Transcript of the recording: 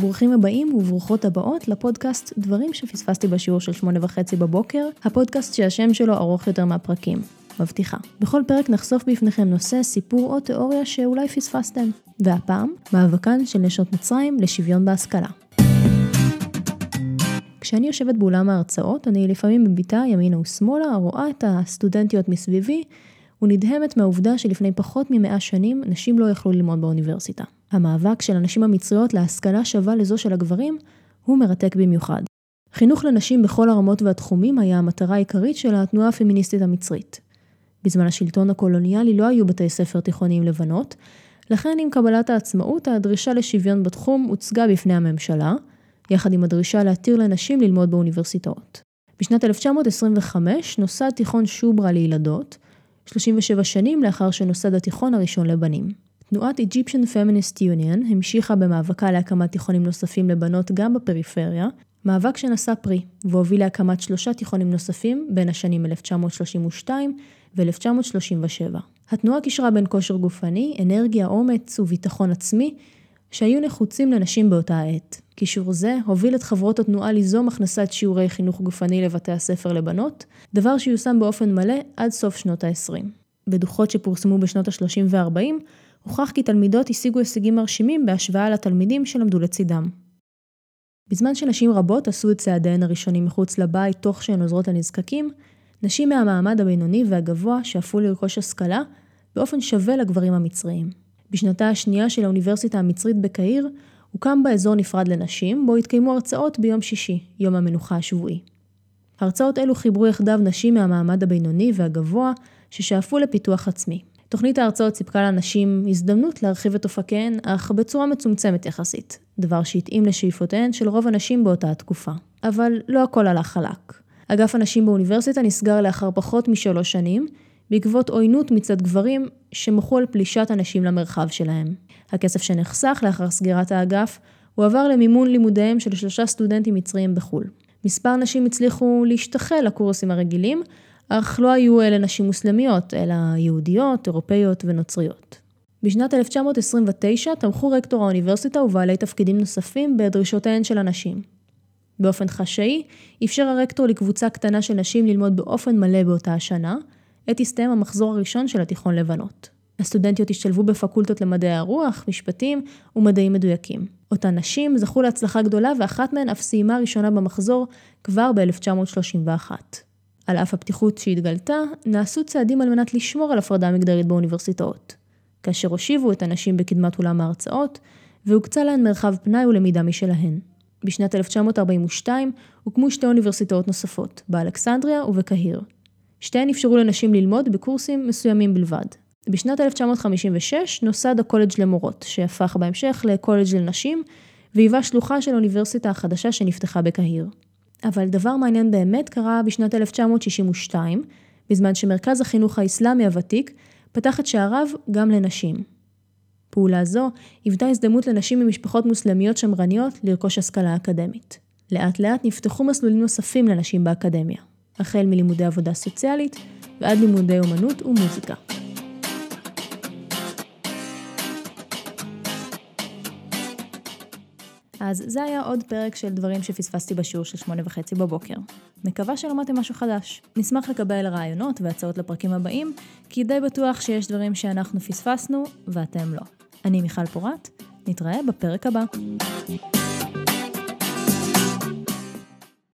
ברוכים הבאים וברוכות הבאות לפודקאסט דברים שפספסתי בשיעור של שמונה וחצי בבוקר, הפודקאסט שהשם שלו ארוך יותר מהפרקים. מבטיחה. בכל פרק נחשוף בפניכם נושא, סיפור או תיאוריה שאולי פספסתם. והפעם, מאבקן של נשות מצרים לשוויון בהשכלה. כשאני יושבת באולם ההרצאות, אני לפעמים מביטה ימינה ושמאלה, רואה את הסטודנטיות מסביבי, ונדהמת מהעובדה שלפני פחות ממאה שנים נשים לא יכלו ללמוד באוניברסיטה. המאבק של הנשים המצריות להשכלה שווה לזו של הגברים הוא מרתק במיוחד. חינוך לנשים בכל הרמות והתחומים היה המטרה העיקרית של התנועה הפמיניסטית המצרית. בזמן השלטון הקולוניאלי לא היו בתי ספר תיכוניים לבנות, לכן עם קבלת העצמאות הדרישה לשוויון בתחום הוצגה בפני הממשלה, יחד עם הדרישה להתיר לנשים ללמוד באוניברסיטאות. בשנת 1925 נוסד תיכון שוברה לילדות, 37 שנים לאחר שנוסד התיכון הראשון לבנים. תנועת Egyptian Feminist Union המשיכה במאבקה להקמת תיכונים נוספים לבנות גם בפריפריה, מאבק שנשא פרי, והוביל להקמת שלושה תיכונים נוספים בין השנים 1932 ו-1937. התנועה קישרה בין כושר גופני, אנרגיה, אומץ וביטחון עצמי, שהיו נחוצים לנשים באותה העת. קישור זה הוביל את חברות התנועה ליזום הכנסת שיעורי חינוך גופני לבתי הספר לבנות, דבר שיושם באופן מלא עד סוף שנות ה-20. בדוחות שפורסמו בשנות ה-30 וה-40, הוכח כי תלמידות השיגו הישגים מרשימים בהשוואה לתלמידים שלמדו לצידם. בזמן שנשים רבות עשו את צעדיהן הראשונים מחוץ לבית תוך שהן עוזרות לנזקקים, נשים מהמעמד הבינוני והגבוה שאפו לרכוש השכלה באופן שווה לגברים המצריים. בשנתה השנייה של האוניברסיטה המצרית בקהיר, הוקם בה אזור נפרד לנשים, בו התקיימו הרצאות ביום שישי, יום המנוחה השבועי. הרצאות אלו חיברו יחדיו נשים מהמעמד הבינוני והגבוה, ששאפו לפיתוח עצמי. תוכנית ההרצאות סיפקה לנשים הזדמנות להרחיב את אופקיהן, אך בצורה מצומצמת יחסית, דבר שהתאים לשאיפותיהן של רוב הנשים באותה התקופה. אבל לא הכל הלך חלק. אגף הנשים באוניברסיטה נסגר לאחר פחות משלוש שנים, בעקבות עוינות מצד גברים שמחו על פלישת הנשים למרחב שלהם. הכסף שנחסך לאחר סגירת האגף הועבר למימון לימודיהם של שלושה סטודנטים מצריים בחו"ל. מספר נשים הצליחו להשתחל לקורסים הרגילים, אך לא היו אלה נשים מוסלמיות, אלא יהודיות, אירופאיות ונוצריות. בשנת 1929 תמכו רקטור האוניברסיטה ובעלי תפקידים נוספים בדרישותיהן של הנשים. באופן חשאי, אפשר הרקטור לקבוצה קטנה של נשים ללמוד באופן מלא באותה השנה, עת הסתיים המחזור הראשון של התיכון לבנות. הסטודנטיות השתלבו בפקולטות למדעי הרוח, משפטים ומדעים מדויקים. אותן נשים זכו להצלחה גדולה ואחת מהן אף סיימה ראשונה במחזור כבר ב-1931. על אף הפתיחות שהתגלתה, נעשו צעדים על מנת לשמור על הפרדה מגדרית באוניברסיטאות. כאשר הושיבו את הנשים בקדמת אולם ההרצאות, והוקצה להן מרחב פנאי ולמידה משלהן. בשנת 1942 הוקמו שתי אוניברסיטאות נוספות, באלכסנדריה ובקהיר. שתיהן אפשרו לנשים ללמוד בקורסים מסוימים בלבד. בשנת 1956 נוסד הקולג' למורות, שהפך בהמשך לקולג' לנשים, והיווה שלוחה של האוניברסיטה החדשה שנפתחה בקהיר. אבל דבר מעניין באמת קרה בשנת 1962, בזמן שמרכז החינוך האסלאמי הוותיק פתח את שעריו גם לנשים. פעולה זו היוותה הזדמנות לנשים ממשפחות מוסלמיות שמרניות לרכוש השכלה אקדמית. לאט לאט נפתחו מסלולים נוספים לנשים באקדמיה, החל מלימודי עבודה סוציאלית ועד לימודי אומנות ומוזיקה. אז זה היה עוד פרק של דברים שפספסתי בשיעור של שמונה וחצי בבוקר. מקווה שלמדתם משהו חדש. נשמח לקבל רעיונות והצעות לפרקים הבאים, כי די בטוח שיש דברים שאנחנו פספסנו ואתם לא. אני מיכל פורת, נתראה בפרק הבא.